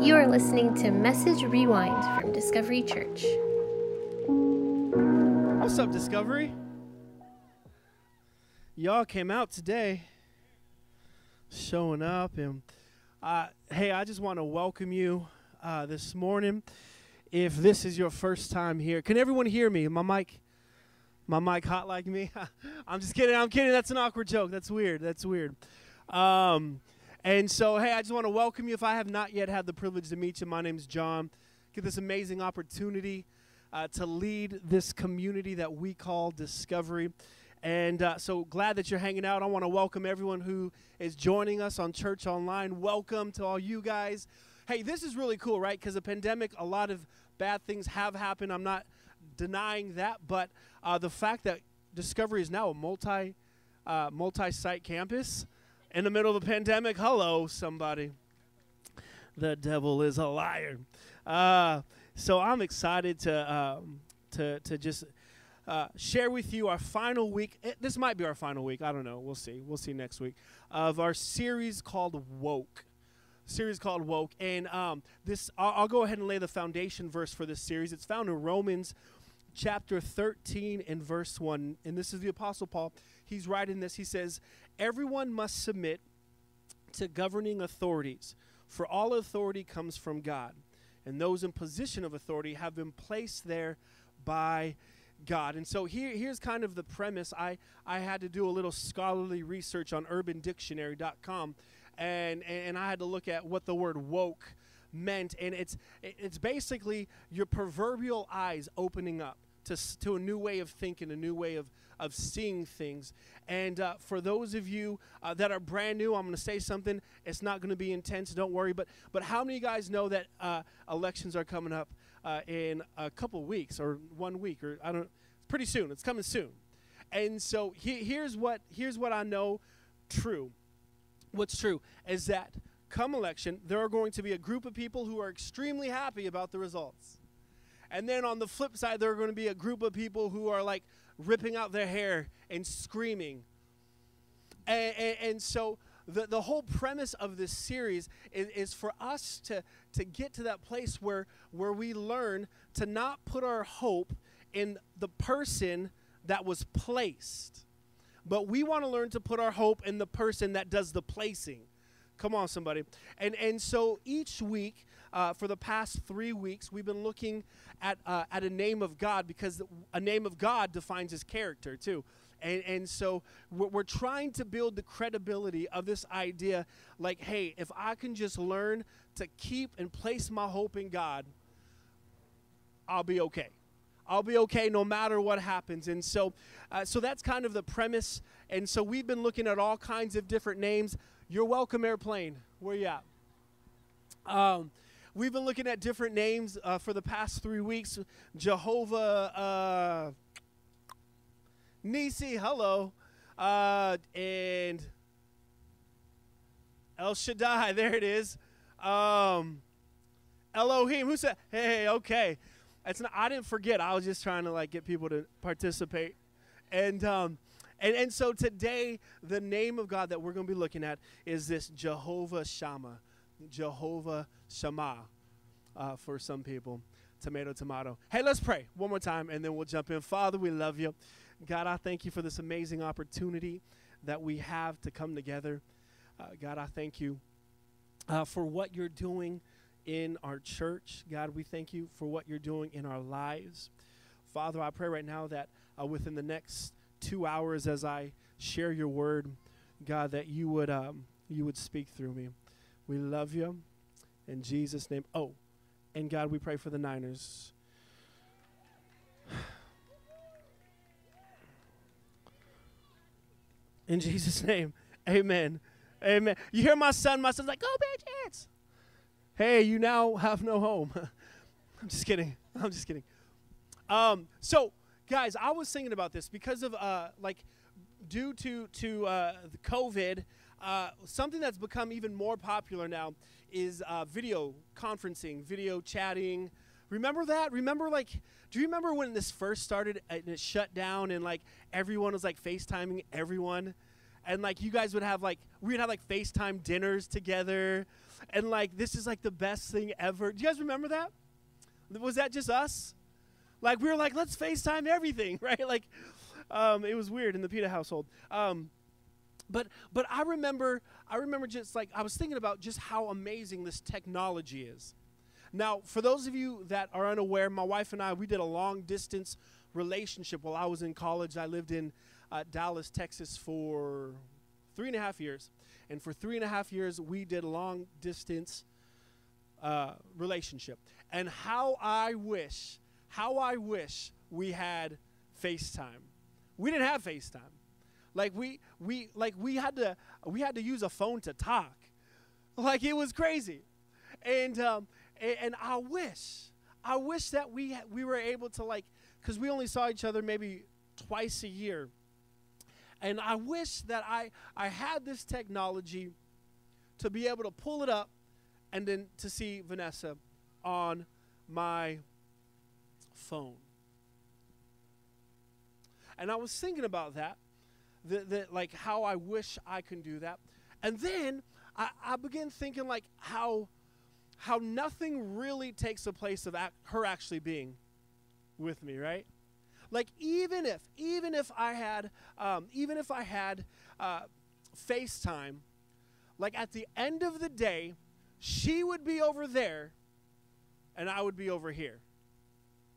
You are listening to Message Rewind from Discovery Church. What's up, Discovery? Y'all came out today, showing up, and uh, hey, I just want to welcome you uh, this morning. If this is your first time here, can everyone hear me? My mic, my mic hot like me? I'm just kidding. I'm kidding. That's an awkward joke. That's weird. That's weird. Um, and so, hey, I just want to welcome you. If I have not yet had the privilege to meet you, my name is John. Get this amazing opportunity uh, to lead this community that we call Discovery. And uh, so glad that you're hanging out. I want to welcome everyone who is joining us on Church Online. Welcome to all you guys. Hey, this is really cool, right? Because the pandemic, a lot of bad things have happened. I'm not denying that, but uh, the fact that Discovery is now a multi uh, multi-site campus in the middle of a pandemic. Hello, somebody. The devil is a liar. Uh, so I'm excited to um, to to just uh, share with you our final week. It, this might be our final week. I don't know. We'll see. We'll see next week of our series called Woke. Series called Woke, and um, this I'll, I'll go ahead and lay the foundation verse for this series. It's found in Romans chapter 13 and verse 1. And this is the Apostle Paul. He's writing this. He says, Everyone must submit to governing authorities, for all authority comes from God. And those in position of authority have been placed there by God. And so here, here's kind of the premise. I, I had to do a little scholarly research on urbandictionary.com, and, and I had to look at what the word woke meant. And it's, it's basically your proverbial eyes opening up to, to a new way of thinking, a new way of, of seeing things. And uh, for those of you uh, that are brand new, I'm going to say something. It's not going to be intense, don't worry. But, but how many of you guys know that uh, elections are coming up uh, in a couple weeks or one week or I don't it's pretty soon. It's coming soon. And so he, here's what here's what I know true. What's true is that come election, there are going to be a group of people who are extremely happy about the results. And then on the flip side, there are going to be a group of people who are like ripping out their hair and screaming. And, and, and so the, the whole premise of this series is, is for us to, to get to that place where, where we learn to not put our hope in the person that was placed, but we want to learn to put our hope in the person that does the placing. Come on, somebody. And, and so each week, uh, for the past three weeks, we've been looking at, uh, at a name of God because a name of God defines his character, too. And, and so we're, trying to build the credibility of this idea like, hey, if I can just learn to keep and place my hope in God, I'll be okay. I'll be okay no matter what happens. And so, uh, so that's kind of the premise. And so we've been looking at all kinds of different names. You're welcome, airplane. Where you at? Um, we've been looking at different names uh, for the past three weeks. Jehovah uh, Nisi, hello, uh, and El Shaddai. There it is. Um, Elohim. Who said? Hey, okay. It's not, I didn't forget. I was just trying to like get people to participate, and um, and and so today the name of God that we're going to be looking at is this Jehovah Shammah, Jehovah Shammah, uh, for some people. Tomato, tomato. Hey, let's pray one more time, and then we'll jump in. Father, we love you. God, I thank you for this amazing opportunity that we have to come together. Uh, God, I thank you uh, for what you're doing in our church. God, we thank you for what you're doing in our lives. Father, I pray right now that uh, within the next two hours, as I share your word, God, that you would um, you would speak through me. We love you in Jesus' name. Oh, and God, we pray for the Niners. In Jesus' name, Amen. Amen. You hear my son? My son's like, "Go Patriots!" hey, you now have no home. I'm just kidding. I'm just kidding. Um, so, guys, I was thinking about this because of uh, like due to to uh, COVID. Uh, something that's become even more popular now is uh, video conferencing, video chatting. Remember that? Remember like, do you remember when this first started and it shut down and like everyone was like FaceTiming everyone? and like you guys would have like we'd have like FaceTime dinners together, and like this is like the best thing ever. Do you guys remember that? Was that just us? Like we were like, let's FaceTime everything, right? Like, um, it was weird in the Pita household. Um, but but I remember I remember just like I was thinking about just how amazing this technology is. Now, for those of you that are unaware, my wife and I we did a long distance relationship while I was in college. I lived in uh, Dallas, Texas for three and a half years, and for three and a half years we did a long distance uh, relationship. And how I wish, how I wish we had FaceTime. We didn't have FaceTime. Like we we like we had to we had to use a phone to talk. Like it was crazy, and um, and, and I wish I wish that we we were able to like because we only saw each other maybe twice a year, and I wish that I I had this technology to be able to pull it up and then to see Vanessa on my phone. And I was thinking about that that, that like how I wish I can do that. And then I, I begin thinking like how how nothing really takes the place of her actually being with me, right? Like even if even if I had um, even if I had uh, FaceTime, like at the end of the day, she would be over there, and I would be over here,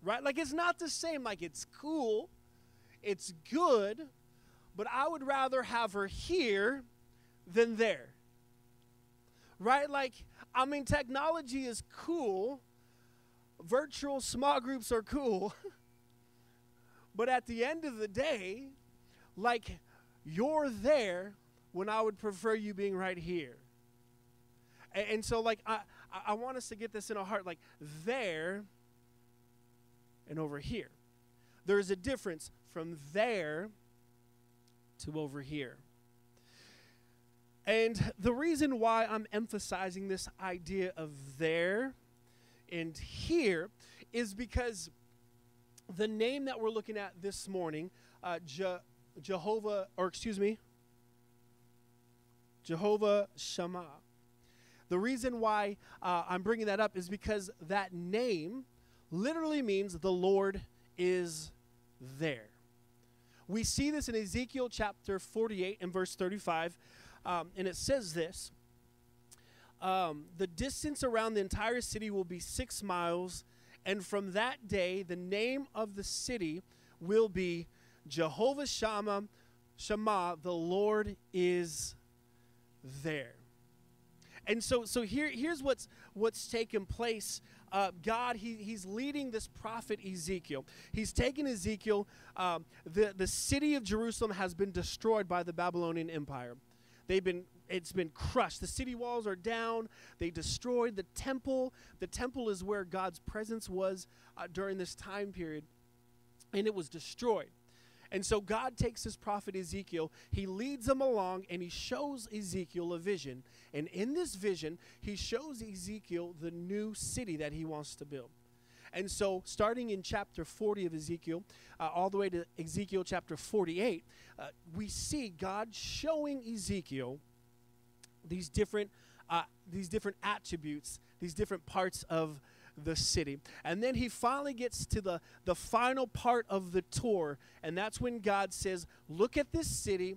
right? Like it's not the same. Like it's cool, it's good, but I would rather have her here than there. Right? Like, I mean, technology is cool, virtual small groups are cool, but at the end of the day, like, you're there when I would prefer you being right here. And, and so, like, I, I want us to get this in our heart like, there and over here. There's a difference from there to over here. And the reason why I'm emphasizing this idea of there and here is because the name that we're looking at this morning, uh, Je- Jehovah, or excuse me, Jehovah Shammah. The reason why uh, I'm bringing that up is because that name literally means the Lord is there. We see this in Ezekiel chapter 48 and verse 35, um, and it says this um, The distance around the entire city will be six miles, and from that day, the name of the city will be Jehovah Shammah, Shammah, the Lord is there. And so, so here, here's what's what's taken place uh, God, he, he's leading this prophet Ezekiel. He's taken Ezekiel. Um, the, the city of Jerusalem has been destroyed by the Babylonian Empire. They've been it's been crushed. The city walls are down. They destroyed the temple. The temple is where God's presence was uh, during this time period, and it was destroyed. And so God takes his prophet Ezekiel, he leads him along, and he shows Ezekiel a vision. And in this vision, he shows Ezekiel the new city that he wants to build. And so, starting in chapter 40 of Ezekiel, uh, all the way to Ezekiel chapter 48, uh, we see God showing Ezekiel these different, uh, these different attributes, these different parts of the city. And then he finally gets to the, the final part of the tour, and that's when God says, Look at this city.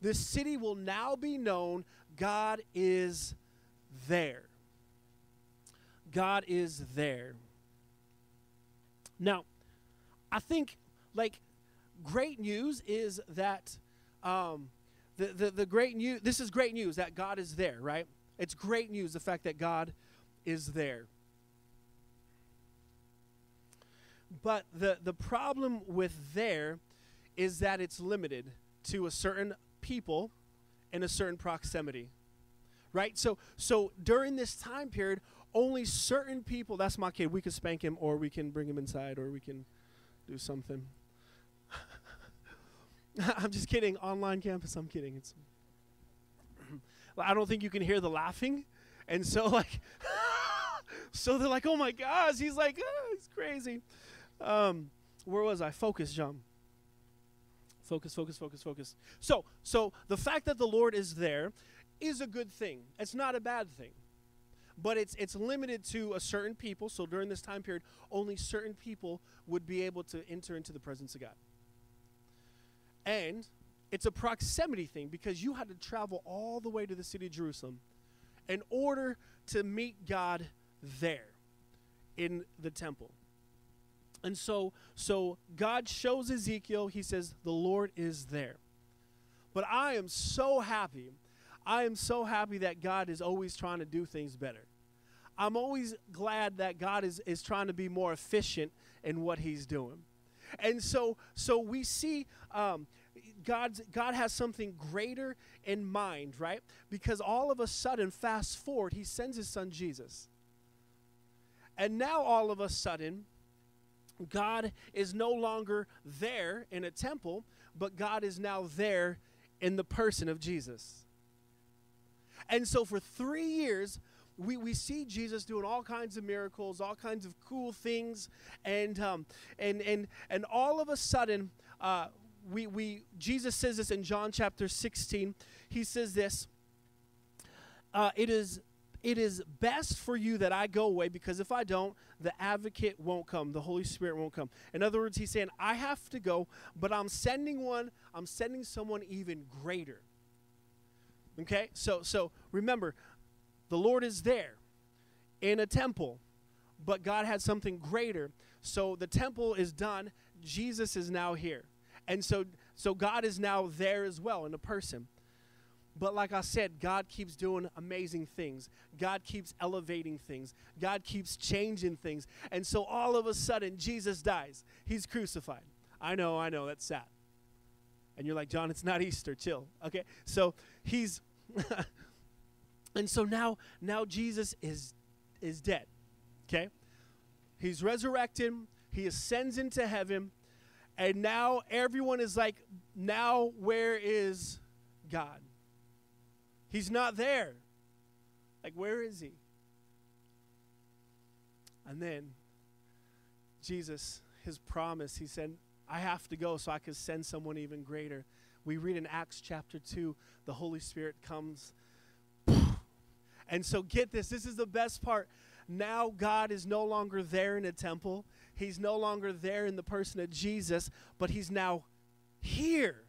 This city will now be known. God is there. God is there. Now, I think, like, great news is that um, the, the, the great news, this is great news that God is there, right? It's great news, the fact that God is there. But the, the problem with there is that it's limited to a certain people in a certain proximity. Right? So so during this time period, only certain people, that's my kid, we can spank him or we can bring him inside or we can do something. I'm just kidding. Online campus, I'm kidding. It's I don't think you can hear the laughing. And so like so they're like, "Oh my gosh, he's like, oh, he's crazy." Um, where was I? Focus, John. Focus, focus, focus, focus. So, so the fact that the Lord is there is a good thing. It's not a bad thing. But it's it's limited to a certain people. So during this time period, only certain people would be able to enter into the presence of God. And it's a proximity thing because you had to travel all the way to the city of Jerusalem in order to meet God there in the temple. And so so God shows Ezekiel, he says the Lord is there. But I am so happy. I am so happy that God is always trying to do things better. I'm always glad that God is, is trying to be more efficient in what he's doing. And so so we see um, God's, God has something greater in mind, right? Because all of a sudden, fast forward, he sends his son Jesus. And now all of a sudden, God is no longer there in a temple, but God is now there in the person of Jesus. And so for three years, we, we see Jesus doing all kinds of miracles, all kinds of cool things, and um, and and and all of a sudden, uh, we we Jesus says this in John chapter 16. He says this. Uh, it is it is best for you that I go away because if I don't, the advocate won't come, the Holy Spirit won't come. In other words, he's saying, I have to go, but I'm sending one, I'm sending someone even greater. Okay? So so remember, the Lord is there in a temple, but God had something greater. So the temple is done, Jesus is now here. And so so God is now there as well in a person. But like I said, God keeps doing amazing things. God keeps elevating things. God keeps changing things. And so all of a sudden, Jesus dies. He's crucified. I know, I know, that's sad. And you're like, John, it's not Easter, chill. Okay? So he's and so now now Jesus is is dead. Okay? He's resurrected, he ascends into heaven, and now everyone is like, now where is God? He's not there. Like, where is he? And then Jesus, his promise, he said, I have to go so I can send someone even greater. We read in Acts chapter 2, the Holy Spirit comes. And so, get this this is the best part. Now, God is no longer there in a temple, He's no longer there in the person of Jesus, but He's now here.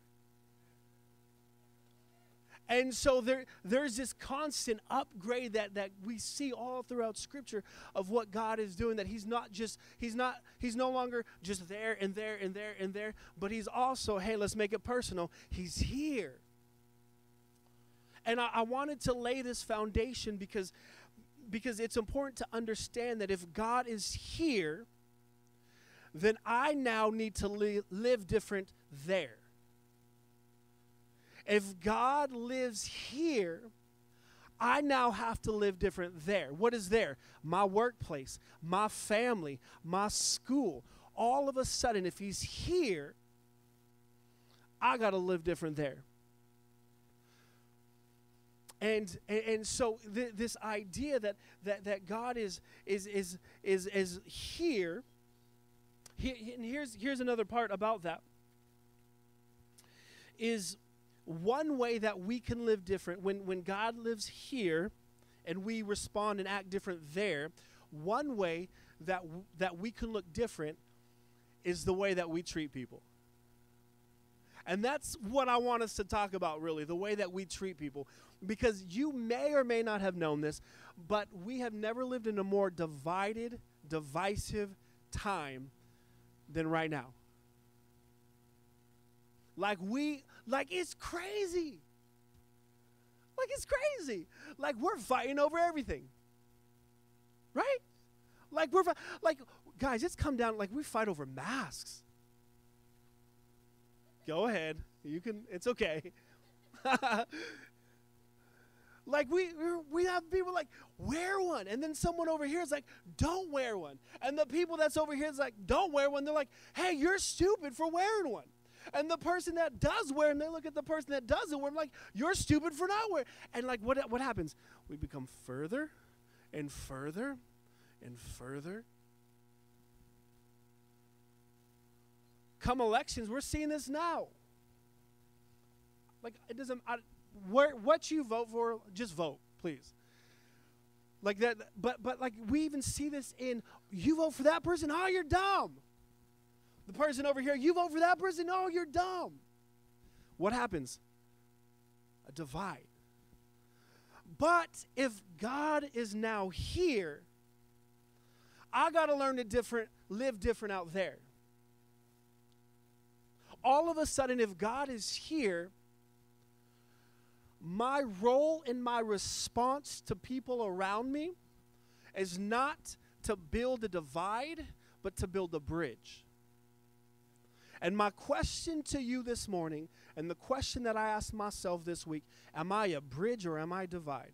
And so there, there's this constant upgrade that, that we see all throughout Scripture of what God is doing. That He's not just, He's not, He's no longer just there and there and there and there, but He's also, hey, let's make it personal. He's here. And I, I wanted to lay this foundation because, because it's important to understand that if God is here, then I now need to li- live different there. If God lives here, I now have to live different there. What is there? My workplace, my family, my school. All of a sudden, if He's here, I got to live different there. And, and, and so th- this idea that, that, that God is, is, is, is, is here, he, and here's, here's another part about that, is one way that we can live different when, when God lives here and we respond and act different there, one way that, that we can look different is the way that we treat people. And that's what I want us to talk about, really, the way that we treat people. Because you may or may not have known this, but we have never lived in a more divided, divisive time than right now. Like we, like it's crazy. Like it's crazy. Like we're fighting over everything. Right? Like we're like guys, it's come down like we fight over masks. Go ahead. You can it's okay. like we we have people like wear one and then someone over here is like don't wear one and the people that's over here is like don't wear one they're like hey you're stupid for wearing one and the person that does wear, and they look at the person that doesn't wear, like, you're stupid for not wearing. And like, what, what happens? We become further and further and further. Come elections, we're seeing this now. Like it doesn't. I, where what you vote for, just vote, please. Like that, but but like we even see this in you vote for that person, oh you're dumb. The person over here, you vote for that person, oh you're dumb. What happens? A divide. But if God is now here, I got to learn to different live different out there. All of a sudden if God is here, my role and my response to people around me is not to build a divide, but to build a bridge. And my question to you this morning, and the question that I asked myself this week am I a bridge or am I a divide?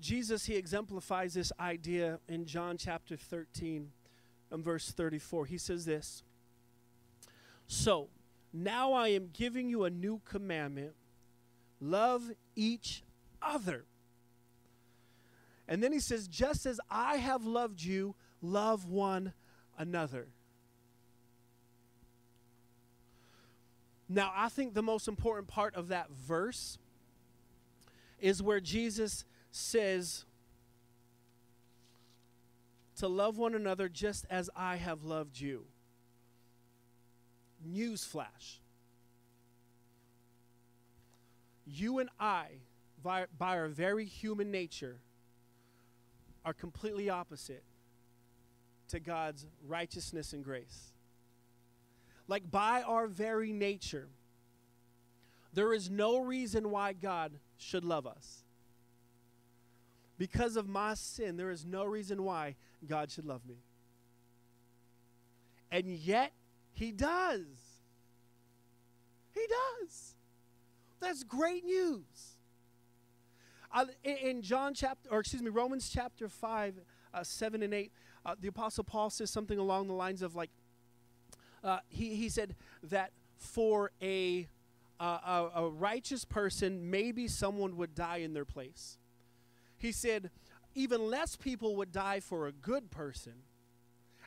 Jesus, he exemplifies this idea in John chapter 13 and verse 34. He says this So, now I am giving you a new commandment love each other. And then he says, just as I have loved you, love one another. Now, I think the most important part of that verse is where Jesus says to love one another just as I have loved you. Newsflash. You and I, by, by our very human nature, are completely opposite to God's righteousness and grace. Like by our very nature, there is no reason why God should love us. Because of my sin, there is no reason why God should love me. And yet, He does. He does. That's great news. In, in, John chapter, or excuse me, Romans chapter 5, uh, 7 and 8, uh, the Apostle Paul says something along the lines of like, uh, he, he said that for a, a, a righteous person, maybe someone would die in their place. He said, even less people would die for a good person.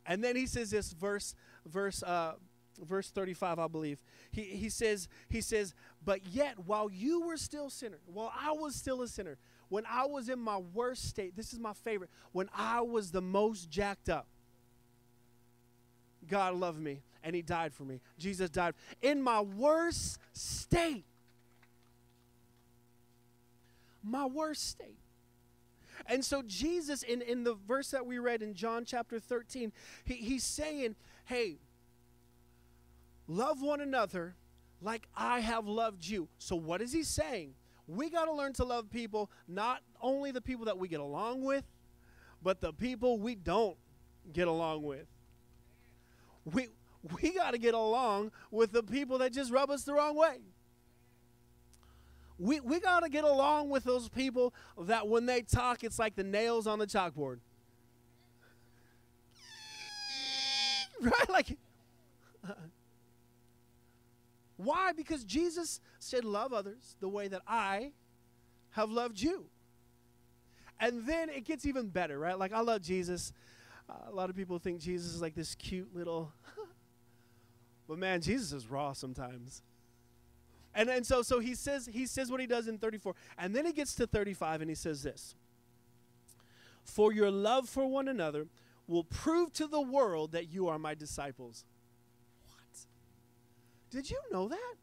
And then he says this verse, verse, uh, verse 35, I believe. He, he says, he says, but yet while you were still sinner, while I was still a sinner, when I was in my worst state, this is my favorite, when I was the most jacked up, God loved me and he died for me. Jesus died in my worst state. My worst state. And so, Jesus, in, in the verse that we read in John chapter 13, he, he's saying, Hey, love one another like I have loved you. So, what is he saying? We got to learn to love people, not only the people that we get along with, but the people we don't get along with. We, we got to get along with the people that just rub us the wrong way we, we got to get along with those people that when they talk, it's like the nails on the chalkboard. right? Like, why? Because Jesus said, Love others the way that I have loved you. And then it gets even better, right? Like, I love Jesus. Uh, a lot of people think Jesus is like this cute little. but man, Jesus is raw sometimes. And, and so, so he says he says what he does in 34. And then he gets to 35 and he says this. For your love for one another will prove to the world that you are my disciples. Did you know that?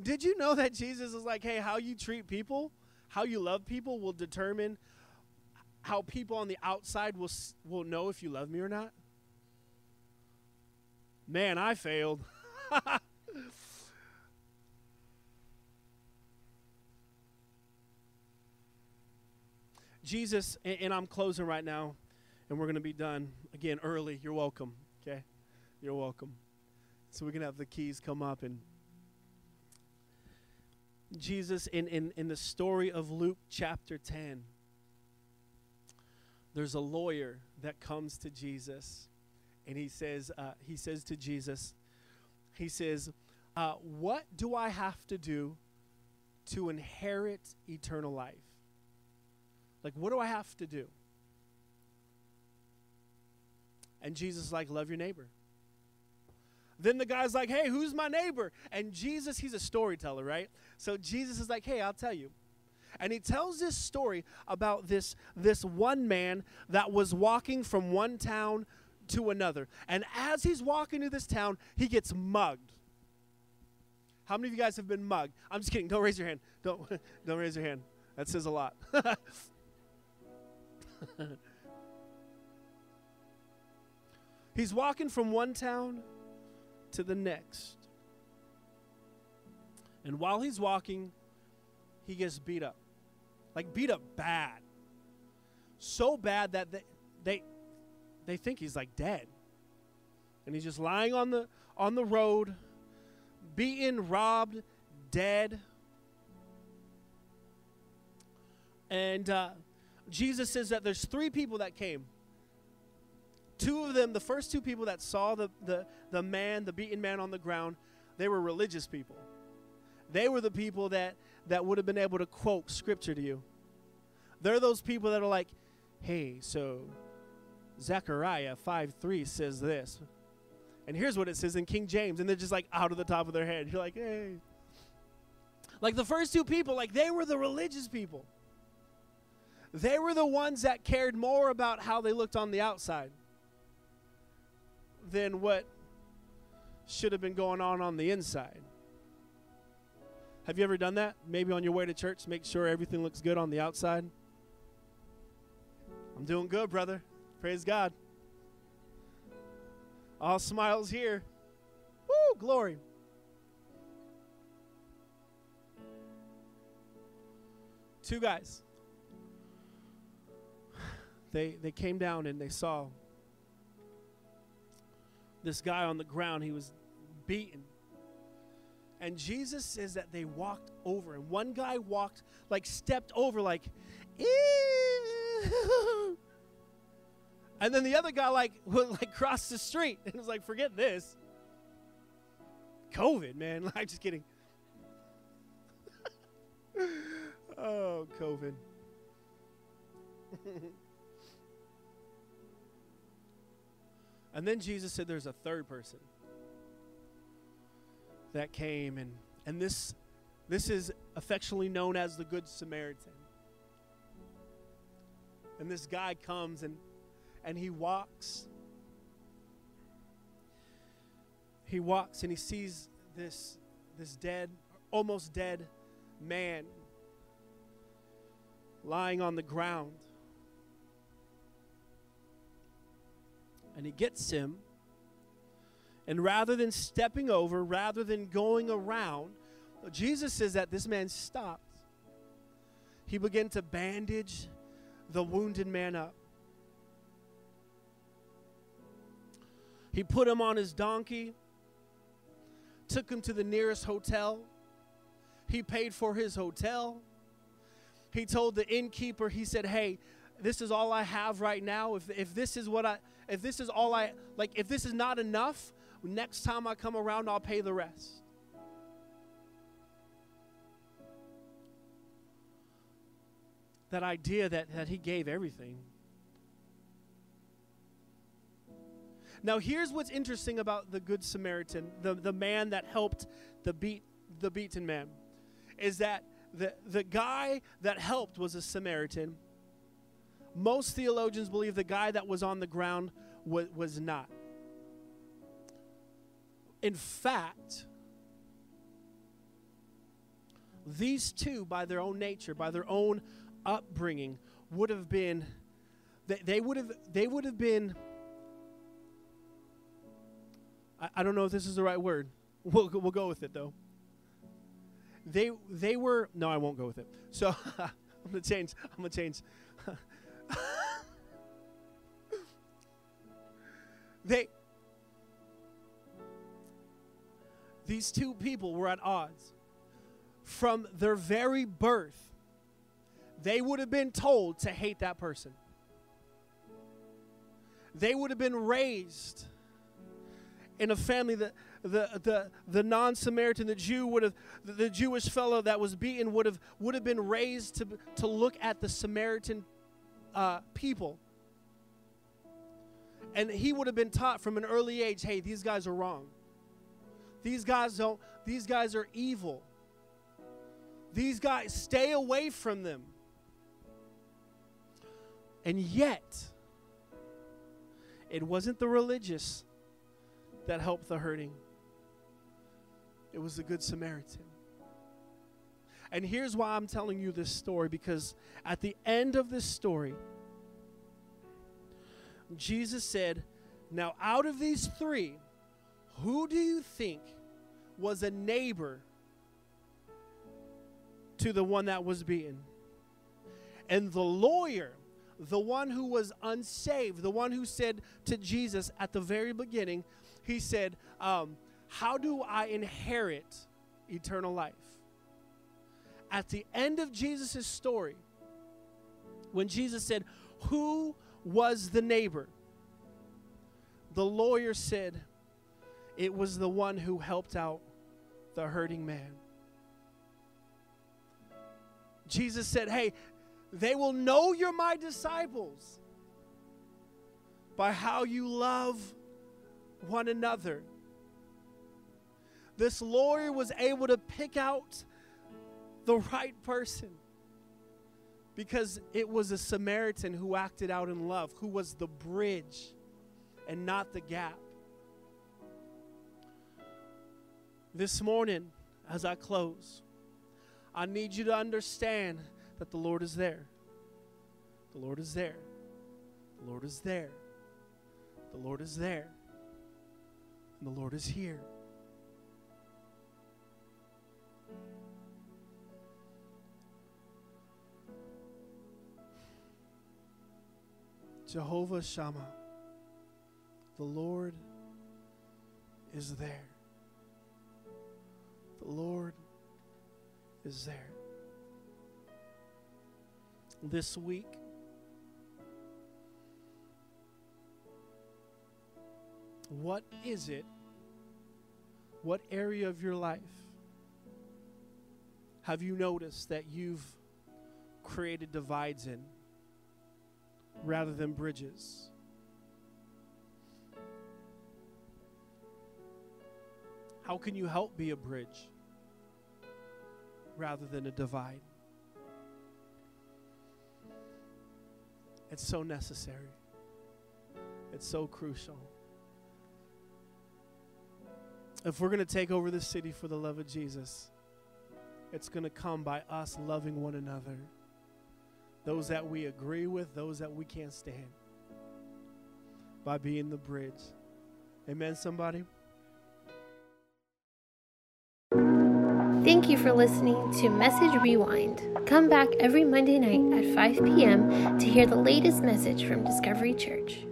Did you know that Jesus is like, hey, how you treat people, how you love people will determine how people on the outside will, will know if you love me or not? Man, I failed. Jesus, and, and I'm closing right now, and we're going to be done again early. You're welcome. Okay? You're welcome. So we can have the keys come up and Jesus in, in, in the story of Luke chapter 10, there's a lawyer that comes to Jesus and he says, uh, he says to Jesus, he says, uh, what do I have to do to inherit eternal life? Like, what do I have to do? And Jesus is like, Love your neighbor. Then the guy's like, Hey, who's my neighbor? And Jesus, he's a storyteller, right? So Jesus is like, Hey, I'll tell you. And he tells this story about this, this one man that was walking from one town to another. And as he's walking to this town, he gets mugged. How many of you guys have been mugged? I'm just kidding. Don't raise your hand. Don't, don't raise your hand. That says a lot. He's walking from one town to the next. And while he's walking, he gets beat up. Like beat up bad. So bad that they they, they think he's like dead. And he's just lying on the on the road, beaten, robbed, dead. And uh, Jesus says that there's three people that came. Two of them, the first two people that saw the, the, the man, the beaten man on the ground, they were religious people. They were the people that, that would have been able to quote scripture to you. They're those people that are like, hey, so Zechariah 5 3 says this. And here's what it says in King James. And they're just like out of the top of their head. You're like, hey. Like the first two people, like they were the religious people. They were the ones that cared more about how they looked on the outside than what should have been going on on the inside. Have you ever done that? Maybe on your way to church, make sure everything looks good on the outside. I'm doing good, brother. Praise God. All smiles here. Woo, glory. Two guys. They they came down and they saw this guy on the ground. He was beaten. And Jesus says that they walked over, and one guy walked, like stepped over, like, Ew. and then the other guy like would like cross the street and was like, forget this. COVID, man. Like, just kidding. oh, COVID. And then Jesus said there's a third person that came and and this this is affectionately known as the good Samaritan. And this guy comes and and he walks he walks and he sees this this dead almost dead man lying on the ground and he gets him. And rather than stepping over, rather than going around, Jesus says that this man stopped. He began to bandage the wounded man up. He put him on his donkey, took him to the nearest hotel. He paid for his hotel. He told the innkeeper, he said, Hey, this is all I have right now. If, if this is what I, if this is all I, like, if this is not enough, next time I come around, I'll pay the rest. That idea that, that he gave everything. Now, here's what's interesting about the Good Samaritan, the, the man that helped the, beat, the beaten man, is that the, the guy that helped was a Samaritan most theologians believe the guy that was on the ground was, was not. In fact, these two, by their own nature, by their own upbringing, would have been, they, would have, they would have been, I, I don't know if this is the right word. We'll, we'll go with it though. They, they were, no, I won't go with it. So I'm to change, I'm to change. they these two people were at odds. From their very birth they would have been told to hate that person. They would have been raised in a family that the, the, the non-samaritan the jew would have the jewish fellow that was beaten would have would have been raised to, to look at the samaritan uh, people. And he would have been taught from an early age hey, these guys are wrong. These guys don't, these guys are evil. These guys, stay away from them. And yet, it wasn't the religious that helped the hurting, it was the Good Samaritan. And here's why I'm telling you this story because at the end of this story, Jesus said, Now, out of these three, who do you think was a neighbor to the one that was beaten? And the lawyer, the one who was unsaved, the one who said to Jesus at the very beginning, he said, um, How do I inherit eternal life? At the end of Jesus' story, when Jesus said, Who was the neighbor? The lawyer said, It was the one who helped out the hurting man. Jesus said, Hey, they will know you're my disciples by how you love one another. This lawyer was able to pick out the right person because it was a Samaritan who acted out in love, who was the bridge and not the gap. This morning, as I close, I need you to understand that the Lord is there. The Lord is there. The Lord is there. The Lord is there. And the Lord is here. Jehovah Shammah, the Lord is there. The Lord is there. This week, what is it? What area of your life have you noticed that you've created divides in? rather than bridges. How can you help be a bridge rather than a divide? It's so necessary. It's so crucial. If we're going to take over the city for the love of Jesus, it's going to come by us loving one another those that we agree with, those that we can't stand, by being the bridge. Amen, somebody? Thank you for listening to Message Rewind. Come back every Monday night at 5 p.m. to hear the latest message from Discovery Church.